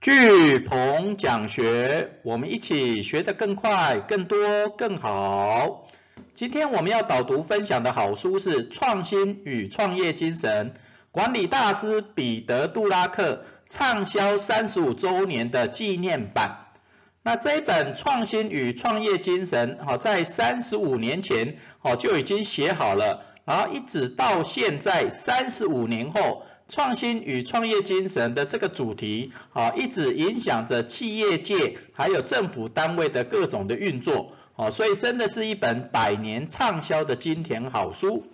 巨鹏讲学，我们一起学得更快、更多、更好。今天我们要导读分享的好书是《创新与创业精神》，管理大师彼得·杜拉克畅销三十五周年的纪念版。那这一本《创新与创业精神》好，在三十五年前好就已经写好了，然后一直到现在三十五年后。创新与创业精神的这个主题，啊，一直影响着企业界还有政府单位的各种的运作，哦，所以真的是一本百年畅销的金典好书。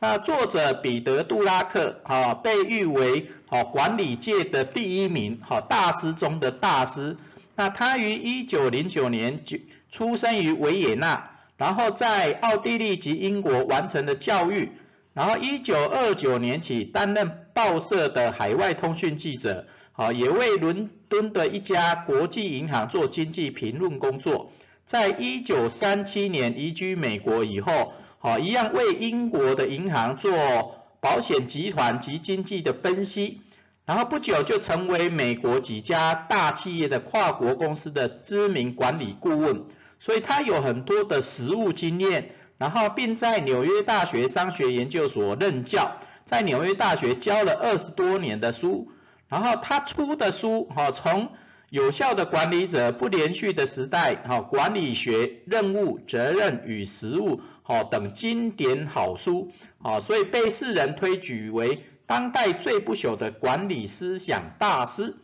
那作者彼得·杜拉克，啊，被誉为，哦，管理界的第一名，好，大师中的大师。那他于一九零九年就出生于维也纳，然后在奥地利及英国完成了教育。然后，一九二九年起担任报社的海外通讯记者，好，也为伦敦的一家国际银行做经济评论工作。在一九三七年移居美国以后，好，一样为英国的银行做保险集团及经济的分析。然后不久就成为美国几家大企业的跨国公司的知名管理顾问，所以他有很多的实务经验。然后，并在纽约大学商学研究所任教，在纽约大学教了二十多年的书。然后他出的书，哈，从有效的管理者、不连续的时代、哈，管理学、任务、责任与实务，哈等经典好书，啊，所以被世人推举为当代最不朽的管理思想大师。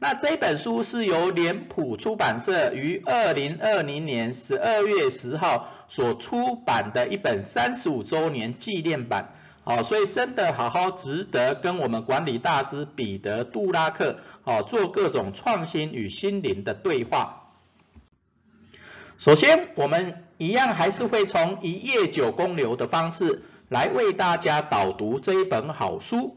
那这本书是由脸谱出版社于二零二零年十二月十号所出版的一本三十五周年纪念版，好，所以真的好好值得跟我们管理大师彼得·杜拉克，好，做各种创新与心灵的对话。首先，我们一样还是会从一页九公流的方式来为大家导读这一本好书。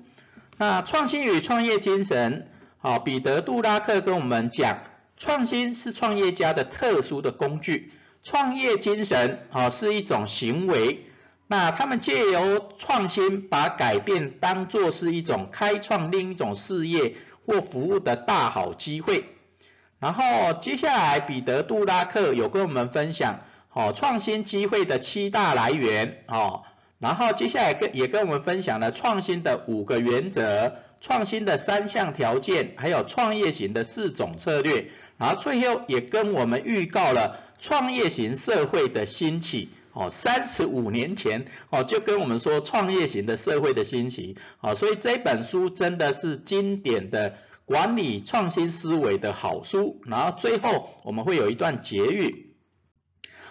那创新与创业精神。好，彼得·杜拉克跟我们讲，创新是创业家的特殊的工具，创业精神啊是一种行为。那他们借由创新，把改变当作是一种开创另一种事业或服务的大好机会。然后接下来，彼得·杜拉克有跟我们分享，哦，创新机会的七大来源，哦，然后接下来跟也跟我们分享了创新的五个原则。创新的三项条件，还有创业型的四种策略，然后最后也跟我们预告了创业型社会的兴起。哦，三十五年前，哦就跟我们说创业型的社会的兴起。哦，所以这本书真的是经典的管理创新思维的好书。然后最后我们会有一段结语。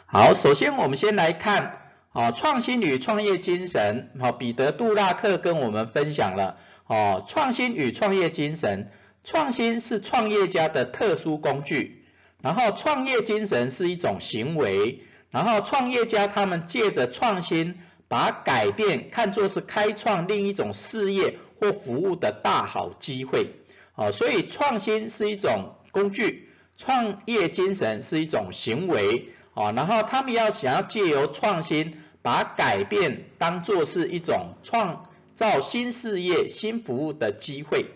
好，首先我们先来看，哦创新与创业精神。好，彼得·杜拉克跟我们分享了。哦，创新与创业精神，创新是创业家的特殊工具，然后创业精神是一种行为，然后创业家他们借着创新，把改变看作是开创另一种事业或服务的大好机会。哦，所以创新是一种工具，创业精神是一种行为。哦，然后他们要想要借由创新，把改变当作是一种创。造新事业、新服务的机会，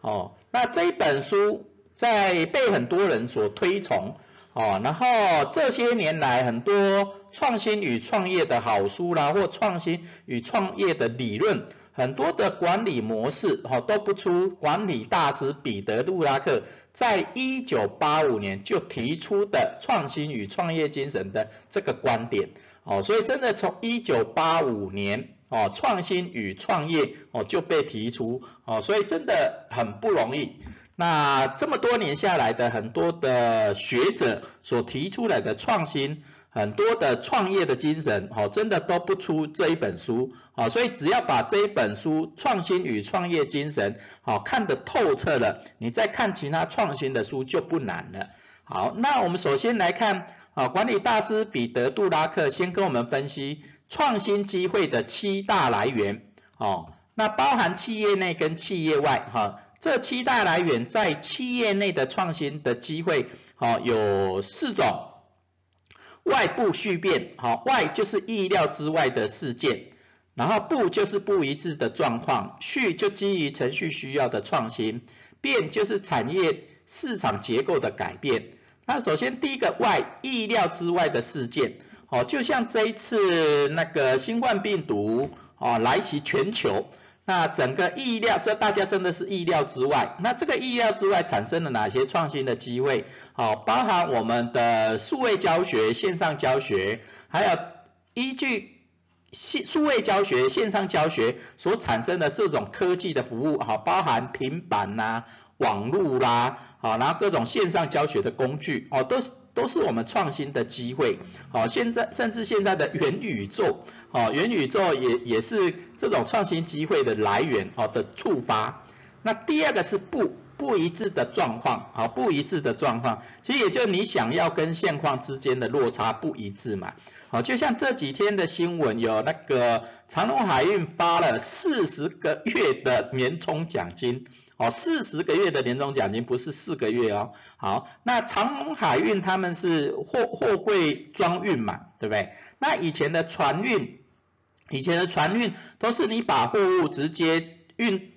哦，那这一本书在被很多人所推崇，哦，然后这些年来很多创新与创业的好书啦，或创新与创业的理论，很多的管理模式，哦，都不出管理大师彼得·杜拉克在一九八五年就提出的创新与创业精神的这个观点，哦，所以真的从一九八五年。哦，创新与创业哦就被提出哦，所以真的很不容易。那这么多年下来的很多的学者所提出来的创新，很多的创业的精神哦，真的都不出这一本书哦。所以只要把这一本书《创新与创业精神》好看得透彻了，你再看其他创新的书就不难了。好，那我们首先来看啊，管理大师彼得·杜拉克先跟我们分析。创新机会的七大来源，哦，那包含企业内跟企业外，哈，这七大来源在企业内的创新的机会，好，有四种，外部序变，好，外就是意料之外的事件，然后不就是不一致的状况，序就基于程序需要的创新，变就是产业市场结构的改变。那首先第一个外意料之外的事件，哦，就像这一次那个新冠病毒哦来袭全球。那整个意料，这大家真的是意料之外。那这个意料之外产生了哪些创新的机会？好，包含我们的数位教学、线上教学，还有依据线数位教学、线上教学所产生的这种科技的服务，好，包含平板呐、网络啦，好，然后各种线上教学的工具，哦，都是。都是我们创新的机会，好，现在甚至现在的元宇宙，哦，元宇宙也也是这种创新机会的来源，好的触发。那第二个是不不一致的状况，好，不一致的状况，其实也就你想要跟现况之间的落差不一致嘛，好，就像这几天的新闻有那个长隆海运发了四十个月的年终奖金。哦，四十个月的年终奖金不是四个月哦。好，那长隆海运他们是货货柜装运嘛，对不对？那以前的船运，以前的船运都是你把货物直接运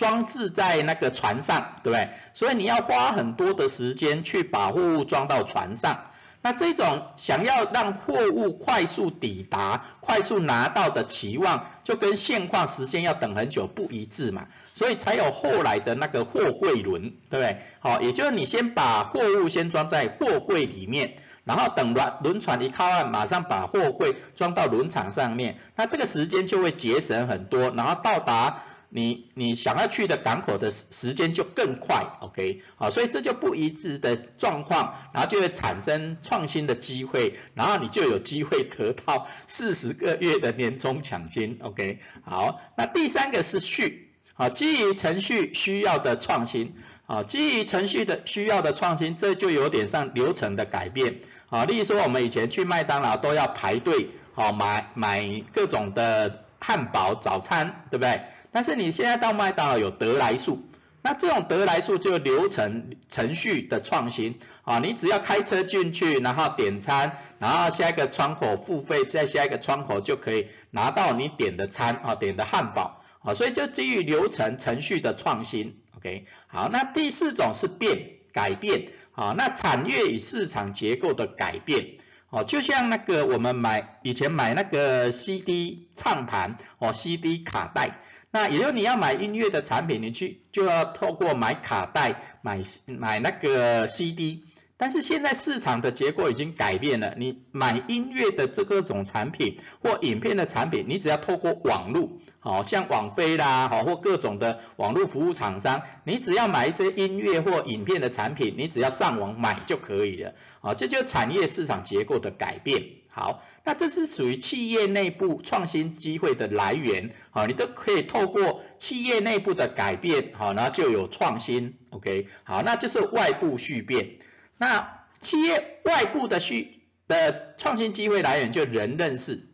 装置在那个船上，对不对？所以你要花很多的时间去把货物装到船上。那这种想要让货物快速抵达、快速拿到的期望，就跟现况时间要等很久不一致嘛，所以才有后来的那个货柜轮，对不对？好，也就是你先把货物先装在货柜里面，然后等轮轮船一靠岸，马上把货柜装到轮船上面，那这个时间就会节省很多，然后到达。你你想要去的港口的时间就更快，OK，好，所以这就不一致的状况，然后就会产生创新的机会，然后你就有机会得到四十个月的年终奖金，OK，好，那第三个是序，好，基于程序需要的创新，啊，基于程序的需要的创新，这就有点像流程的改变，啊，例如说我们以前去麦当劳都要排队，好，买买各种的汉堡早餐，对不对？但是你现在到麦当劳有得来速，那这种得来速就流程程序的创新。啊，你只要开车进去，然后点餐，然后下一个窗口付费，再下一个窗口就可以拿到你点的餐啊，点的汉堡。啊，所以就基于流程程序的创新，OK，好，那第四种是变改变。啊，那产业与市场结构的改变。哦，就像那个我们买以前买那个 CD 唱盘哦，CD 卡带。那也就你要买音乐的产品，你去就要透过买卡带、买买那个 CD。但是现在市场的结构已经改变了，你买音乐的这个种产品或影片的产品，你只要透过网络，好像网飞啦，好或各种的网络服务厂商，你只要买一些音乐或影片的产品，你只要上网买就可以了，好，这就产业市场结构的改变，好。那这是属于企业内部创新机会的来源，好，你都可以透过企业内部的改变，好，然后就有创新，OK，好，那就是外部续变。那企业外部的续的创新机会来源就人认识，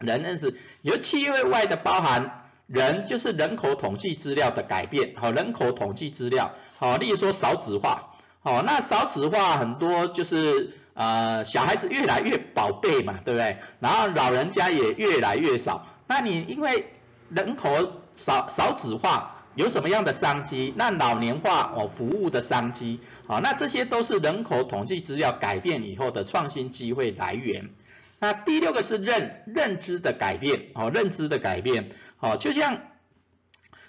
人认识由企业外的包含人，就是人口统计资料的改变，好，人口统计资料，好，例如说少子化，好，那少子化很多就是。呃，小孩子越来越宝贝嘛，对不对？然后老人家也越来越少，那你因为人口少少子化，有什么样的商机？那老年化哦，服务的商机，好，那这些都是人口统计资料改变以后的创新机会来源。那第六个是认认知的改变，哦，认知的改变，哦，就像。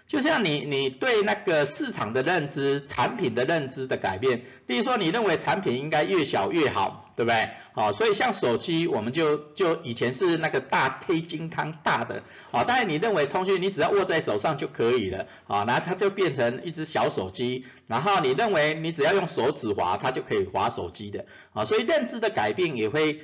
就像你你对那个市场的认知、产品的认知的改变，例如说你认为产品应该越小越好，对不对？好，所以像手机，我们就就以前是那个大黑金刚大的，好，但是你认为通讯你只要握在手上就可以了，好，然后它就变成一只小手机，然后你认为你只要用手指滑，它就可以滑手机的，好，所以认知的改变也会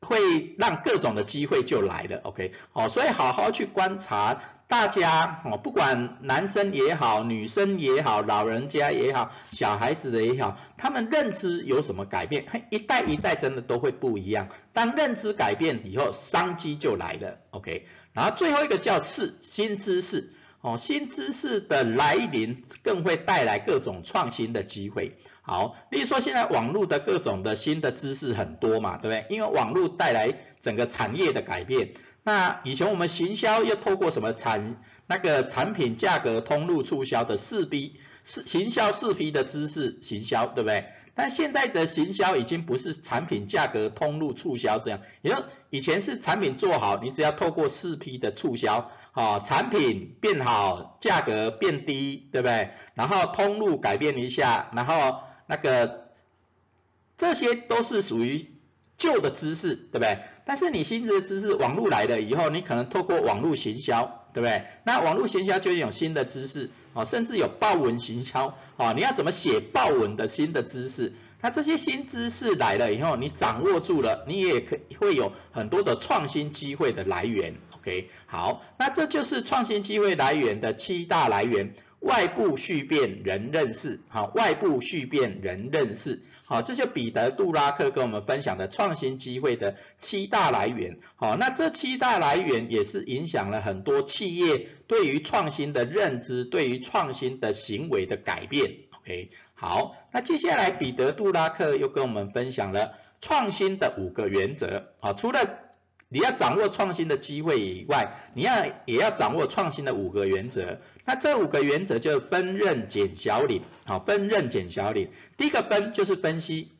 会让各种的机会就来了，OK，好，所以好好去观察。大家哦，不管男生也好，女生也好，老人家也好，小孩子的也好，他们认知有什么改变？一代一代真的都会不一样。当认知改变以后，商机就来了。OK，然后最后一个叫是新知识哦，新知识的来临更会带来各种创新的机会。好，例如说现在网络的各种的新的知识很多嘛，对不对？因为网络带来整个产业的改变。那以前我们行销要透过什么产那个产品价格通路促销的四 B 是行销四 P 的知识行销，对不对？但现在的行销已经不是产品价格通路促销这样，也就以前是产品做好，你只要透过四 P 的促销，啊，产品变好，价格变低，对不对？然后通路改变一下，然后那个这些都是属于旧的知识，对不对？但是你新的知识网络来了以后，你可能透过网络行销，对不对？那网络行销就有新的知识。哦，甚至有报文行销哦，你要怎么写报文的新的知识？那这些新知识来了以后，你掌握住了，你也可会有很多的创新机会的来源。OK，好，那这就是创新机会来源的七大来源。外部序变人认识，好，外部序变人认识，好，这就彼得杜拉克跟我们分享的创新机会的七大来源，好，那这七大来源也是影响了很多企业对于创新的认知，对于创新的行为的改变，OK，好，那接下来彼得杜拉克又跟我们分享了创新的五个原则，啊，除了你要掌握创新的机会以外，你要也要掌握创新的五个原则。那这五个原则就是分任减小领，好，分任减小领。第一个分就是分析，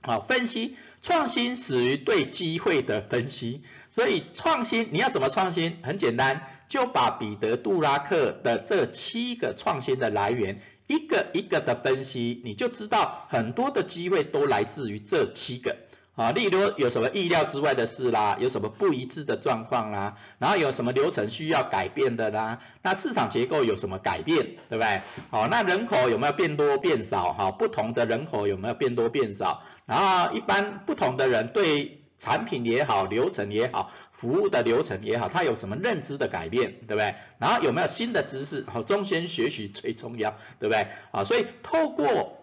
好，分析创新始于对机会的分析。所以创新你要怎么创新？很简单，就把彼得杜拉克的这七个创新的来源一个一个的分析，你就知道很多的机会都来自于这七个。啊，例如有什么意料之外的事啦，有什么不一致的状况啦，然后有什么流程需要改变的啦，那市场结构有什么改变，对不对？好，那人口有没有变多变少？哈，不同的人口有没有变多变少？然后一般不同的人对产品也好，流程也好，服务的流程也好，他有什么认知的改变，对不对？然后有没有新的知识？好，终身学习最重要，对不对？啊，所以透过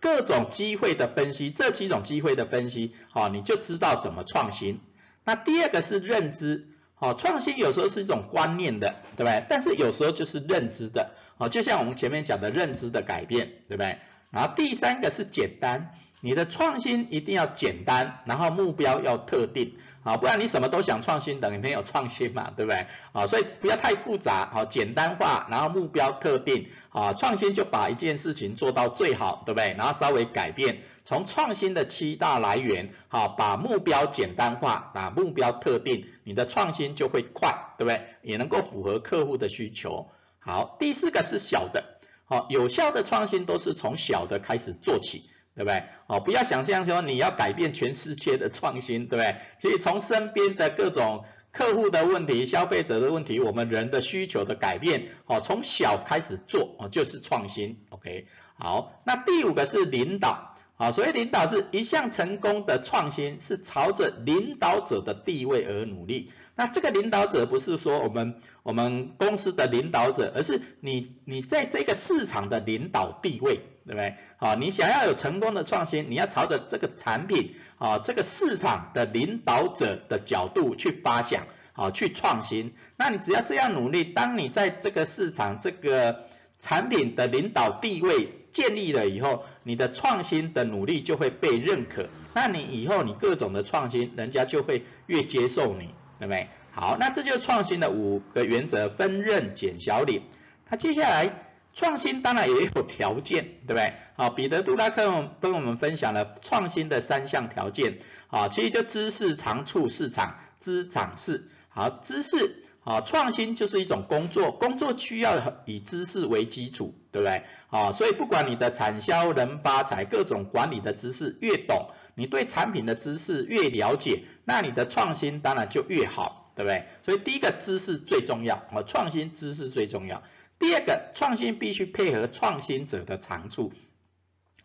各种机会的分析，这几种机会的分析，好，你就知道怎么创新。那第二个是认知，好，创新有时候是一种观念的，对不对？但是有时候就是认知的，好，就像我们前面讲的认知的改变，对不对？然后第三个是简单，你的创新一定要简单，然后目标要特定。啊，不然你什么都想创新，等于没有创新嘛，对不对？啊，所以不要太复杂，好，简单化，然后目标特定，啊，创新就把一件事情做到最好，对不对？然后稍微改变，从创新的七大来源，好，把目标简单化，把目标特定，你的创新就会快，对不对？也能够符合客户的需求。好，第四个是小的，好，有效的创新都是从小的开始做起。对不对？哦，不要想象说你要改变全世界的创新，对不对？所以从身边的各种客户的问题、消费者的问题、我们人的需求的改变，哦，从小开始做，哦，就是创新。OK，好，那第五个是领导，啊，所以领导是一项成功的创新是朝着领导者的地位而努力。那这个领导者不是说我们我们公司的领导者，而是你你在这个市场的领导地位。对不对？好，你想要有成功的创新，你要朝着这个产品啊，这个市场的领导者的角度去发想，好，去创新。那你只要这样努力，当你在这个市场这个产品的领导地位建立了以后，你的创新的努力就会被认可。那你以后你各种的创新，人家就会越接受你，对不对？好，那这就是创新的五个原则：分任、减小领。那接下来。创新当然也有条件，对不对？好，彼得·杜拉克跟我们分享了创新的三项条件，好，其实就知识长处市场，知长势。好，知识，啊，创新就是一种工作，工作需要以知识为基础，对不对？啊，所以不管你的产销人发财，各种管理的知识越懂，你对产品的知识越了解，那你的创新当然就越好，对不对？所以第一个知识最重要，啊，创新知识最重要。第二个创新必须配合创新者的长处，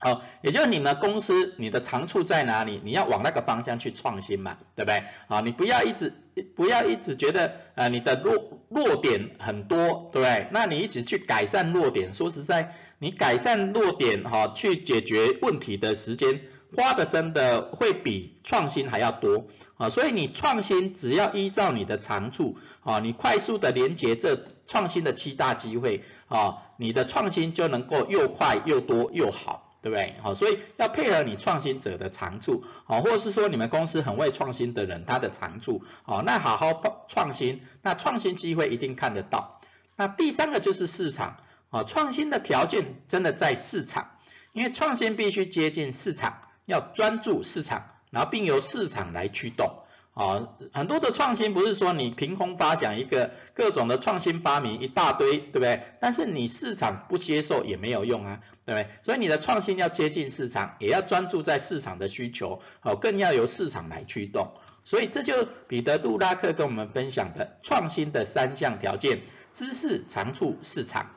好，也就是你们公司你的长处在哪里，你要往那个方向去创新嘛，对不对？好，你不要一直不要一直觉得呃你的弱弱点很多，对不对？那你一直去改善弱点，说实在，你改善弱点哈，去解决问题的时间花的真的会比创新还要多啊，所以你创新只要依照你的长处啊，你快速的连接这。创新的七大机会啊，你的创新就能够又快又多又好，对不对？好，所以要配合你创新者的长处，好，或是说你们公司很会创新的人他的长处，好，那好好创创新，那创新机会一定看得到。那第三个就是市场，啊，创新的条件真的在市场，因为创新必须接近市场，要专注市场，然后并由市场来驱动。啊，很多的创新不是说你凭空发想一个各种的创新发明一大堆，对不对？但是你市场不接受也没有用啊，对不对？所以你的创新要接近市场，也要专注在市场的需求，哦，更要由市场来驱动。所以这就彼得·杜拉克跟我们分享的创新的三项条件：知识、长处、市场。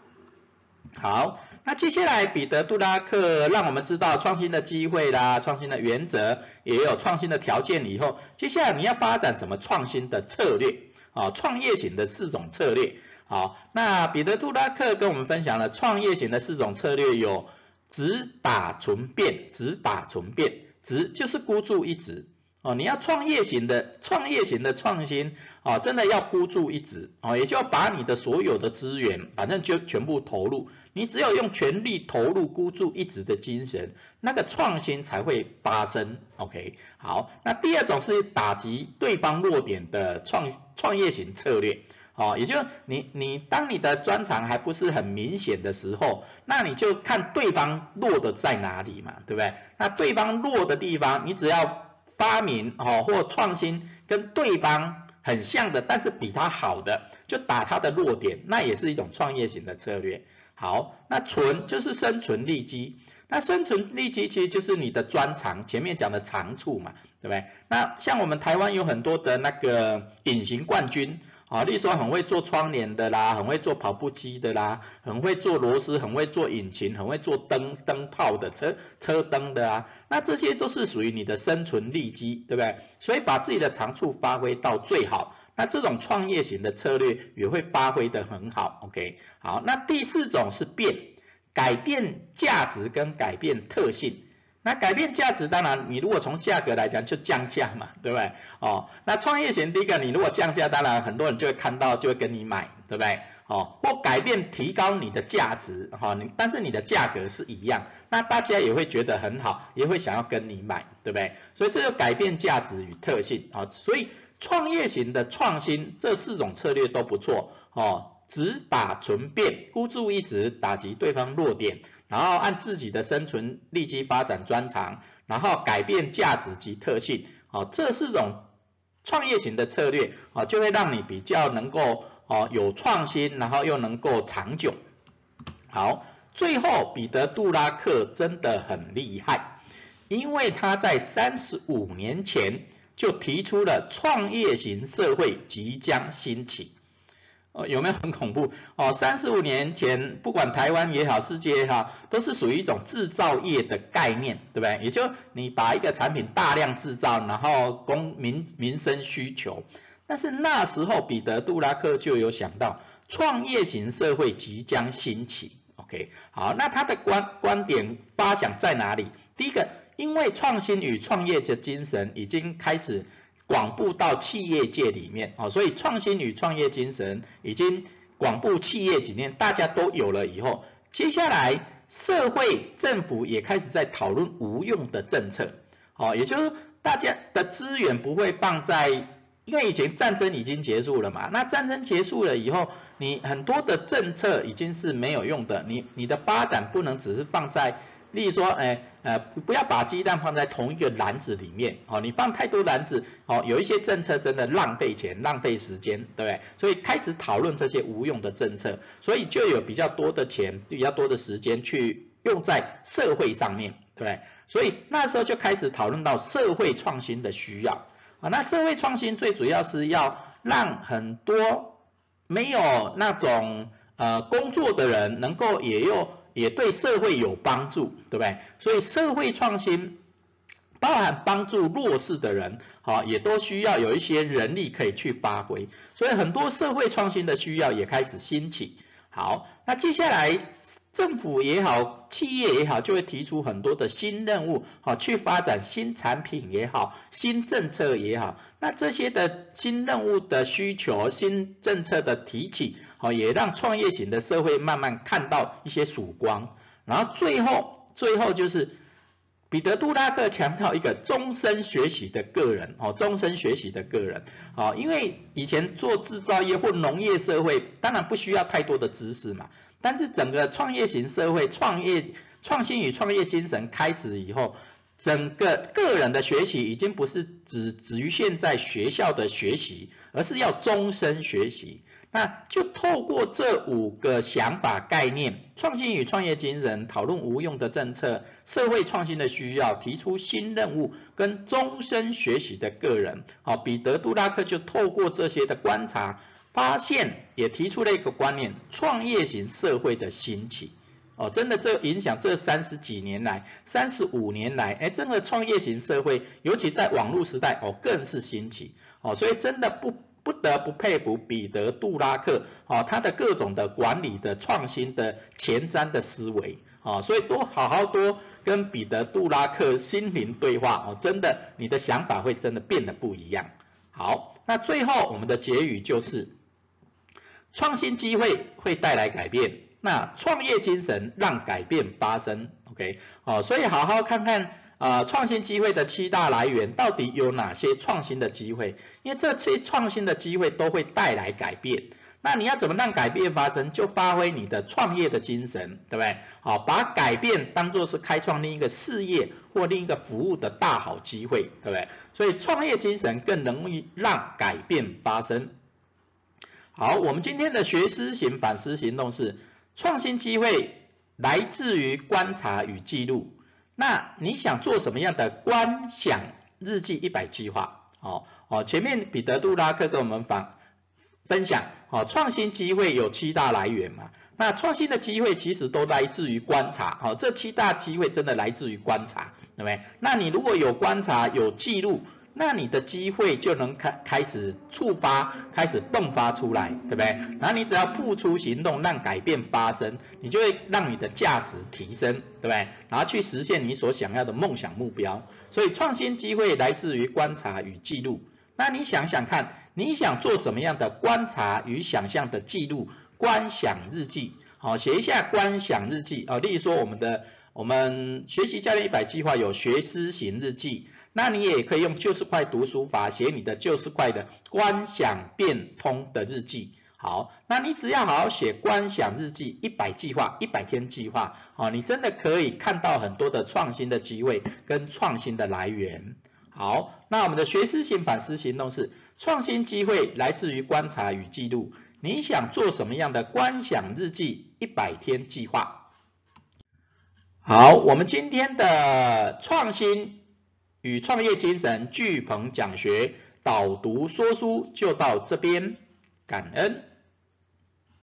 好，那接下来彼得·杜拉克让我们知道创新的机会啦，创新的原则，也有创新的条件。以后，接下来你要发展什么创新的策略？啊，创业型的四种策略。好，那彼得·杜拉克跟我们分享了创业型的四种策略，有直打存变，直打存变，直就是孤注一掷。哦，你要创业型的创业型的创新，哦，真的要孤注一掷，哦，也就要把你的所有的资源，反正就全部投入，你只有用全力投入孤注一掷的精神，那个创新才会发生。OK，好，那第二种是打击对方弱点的创创业型策略，哦，也就你你当你的专长还不是很明显的时候，那你就看对方弱的在哪里嘛，对不对？那对方弱的地方，你只要发明哦或创新跟对方很像的，但是比他好的，就打他的弱点，那也是一种创业型的策略。好，那存就是生存利基，那生存利基其实就是你的专长，前面讲的长处嘛，对不对？那像我们台湾有很多的那个隐形冠军。啊，例如说很会做窗帘的啦，很会做跑步机的啦，很会做螺丝，很会做引擎，很会做灯灯泡的车车灯的啊，那这些都是属于你的生存利基，对不对？所以把自己的长处发挥到最好，那这种创业型的策略也会发挥的很好。OK，好，那第四种是变，改变价值跟改变特性。那改变价值，当然你如果从价格来讲就降价嘛，对不对？哦，那创业型第一个，你如果降价，当然很多人就会看到，就会跟你买，对不对？哦，或改变提高你的价值，哈，你但是你的价格是一样，那大家也会觉得很好，也会想要跟你买，对不对？所以这就改变价值与特性，啊，所以创业型的创新这四种策略都不错，哦，只打存变，孤注一掷打击对方弱点。然后按自己的生存利基发展专长，然后改变价值及特性，哦，这四种创业型的策略，哦，就会让你比较能够哦有创新，然后又能够长久。好，最后彼得·杜拉克真的很厉害，因为他在三十五年前就提出了创业型社会即将兴起。哦，有没有很恐怖？哦，三十五年前，不管台湾也好，世界也好，都是属于一种制造业的概念，对不对？也就你把一个产品大量制造，然后供民民生需求。但是那时候，彼得·杜拉克就有想到，创业型社会即将兴起。OK，好，那他的观观点发想在哪里？第一个，因为创新与创业的精神已经开始。广布到企业界里面，啊，所以创新与创业精神已经广布企业里面，大家都有了以后，接下来社会政府也开始在讨论无用的政策，好，也就是大家的资源不会放在，因为以前战争已经结束了嘛，那战争结束了以后，你很多的政策已经是没有用的，你你的发展不能只是放在。例如说，哎，呃，不要把鸡蛋放在同一个篮子里面，哦，你放太多篮子，哦，有一些政策真的浪费钱、浪费时间，对不对？所以开始讨论这些无用的政策，所以就有比较多的钱、比较多的时间去用在社会上面，对不对？所以那时候就开始讨论到社会创新的需要，啊，那社会创新最主要是要让很多没有那种呃工作的人能够也有。也对社会有帮助，对不对？所以社会创新包含帮助弱势的人，好，也都需要有一些人力可以去发挥。所以很多社会创新的需要也开始兴起。好，那接下来政府也好，企业也好，就会提出很多的新任务，好，去发展新产品也好，新政策也好。那这些的新任务的需求，新政策的提起。好，也让创业型的社会慢慢看到一些曙光。然后最后，最后就是彼得·杜拉克强调一个终身学习的个人，哦，终身学习的个人，哦，因为以前做制造业或农业社会，当然不需要太多的知识嘛。但是整个创业型社会创业创新与创业精神开始以后，整个个人的学习已经不是只局限在学校的学习，而是要终身学习。那就透过这五个想法概念，创新与创业精神，讨论无用的政策，社会创新的需要，提出新任务跟终身学习的个人。好，彼得·杜拉克就透过这些的观察，发现也提出了一个观念：创业型社会的兴起。哦，真的这影响这三十几年来，三十五年来，哎，真的创业型社会，尤其在网络时代，哦，更是兴起。哦，所以真的不。不得不佩服彼得·杜拉克，啊，他的各种的管理的创新的前瞻的思维，啊，所以多好好多跟彼得·杜拉克心灵对话，哦，真的，你的想法会真的变得不一样。好，那最后我们的结语就是，创新机会会带来改变，那创业精神让改变发生，OK，好，所以好好看看。啊，创新机会的七大来源到底有哪些创新的机会？因为这些创新的机会都会带来改变。那你要怎么让改变发生？就发挥你的创业的精神，对不对？好，把改变当做是开创另一个事业或另一个服务的大好机会，对不对？所以创业精神更容易让改变发生。好，我们今天的学思行反思行动是：创新机会来自于观察与记录。那你想做什么样的观想日记一百计划？哦哦，前面彼得杜拉克跟我们分分享，哦，创新机会有七大来源嘛？那创新的机会其实都来自于观察，哦，这七大机会真的来自于观察，对不对？那你如果有观察有记录。那你的机会就能开开始触发，开始迸发出来，对不对？然后你只要付出行动，让改变发生，你就会让你的价值提升，对不对？然后去实现你所想要的梦想目标。所以创新机会来自于观察与记录。那你想想看，你想做什么样的观察与想象的记录？观想日记，好，写一下观想日记啊。例如说，我们的我们学习教练一百计划有学思行日记。那你也可以用旧式快读书法写你的旧式快的观想变通的日记。好，那你只要好好写观想日记一百计划一百天计划，好，你真的可以看到很多的创新的机会跟创新的来源。好，那我们的学思型反思行动是创新机会来自于观察与记录。你想做什么样的观想日记一百天计划？好，我们今天的创新。与创业精神聚鹏讲学导读说书就到这边，感恩。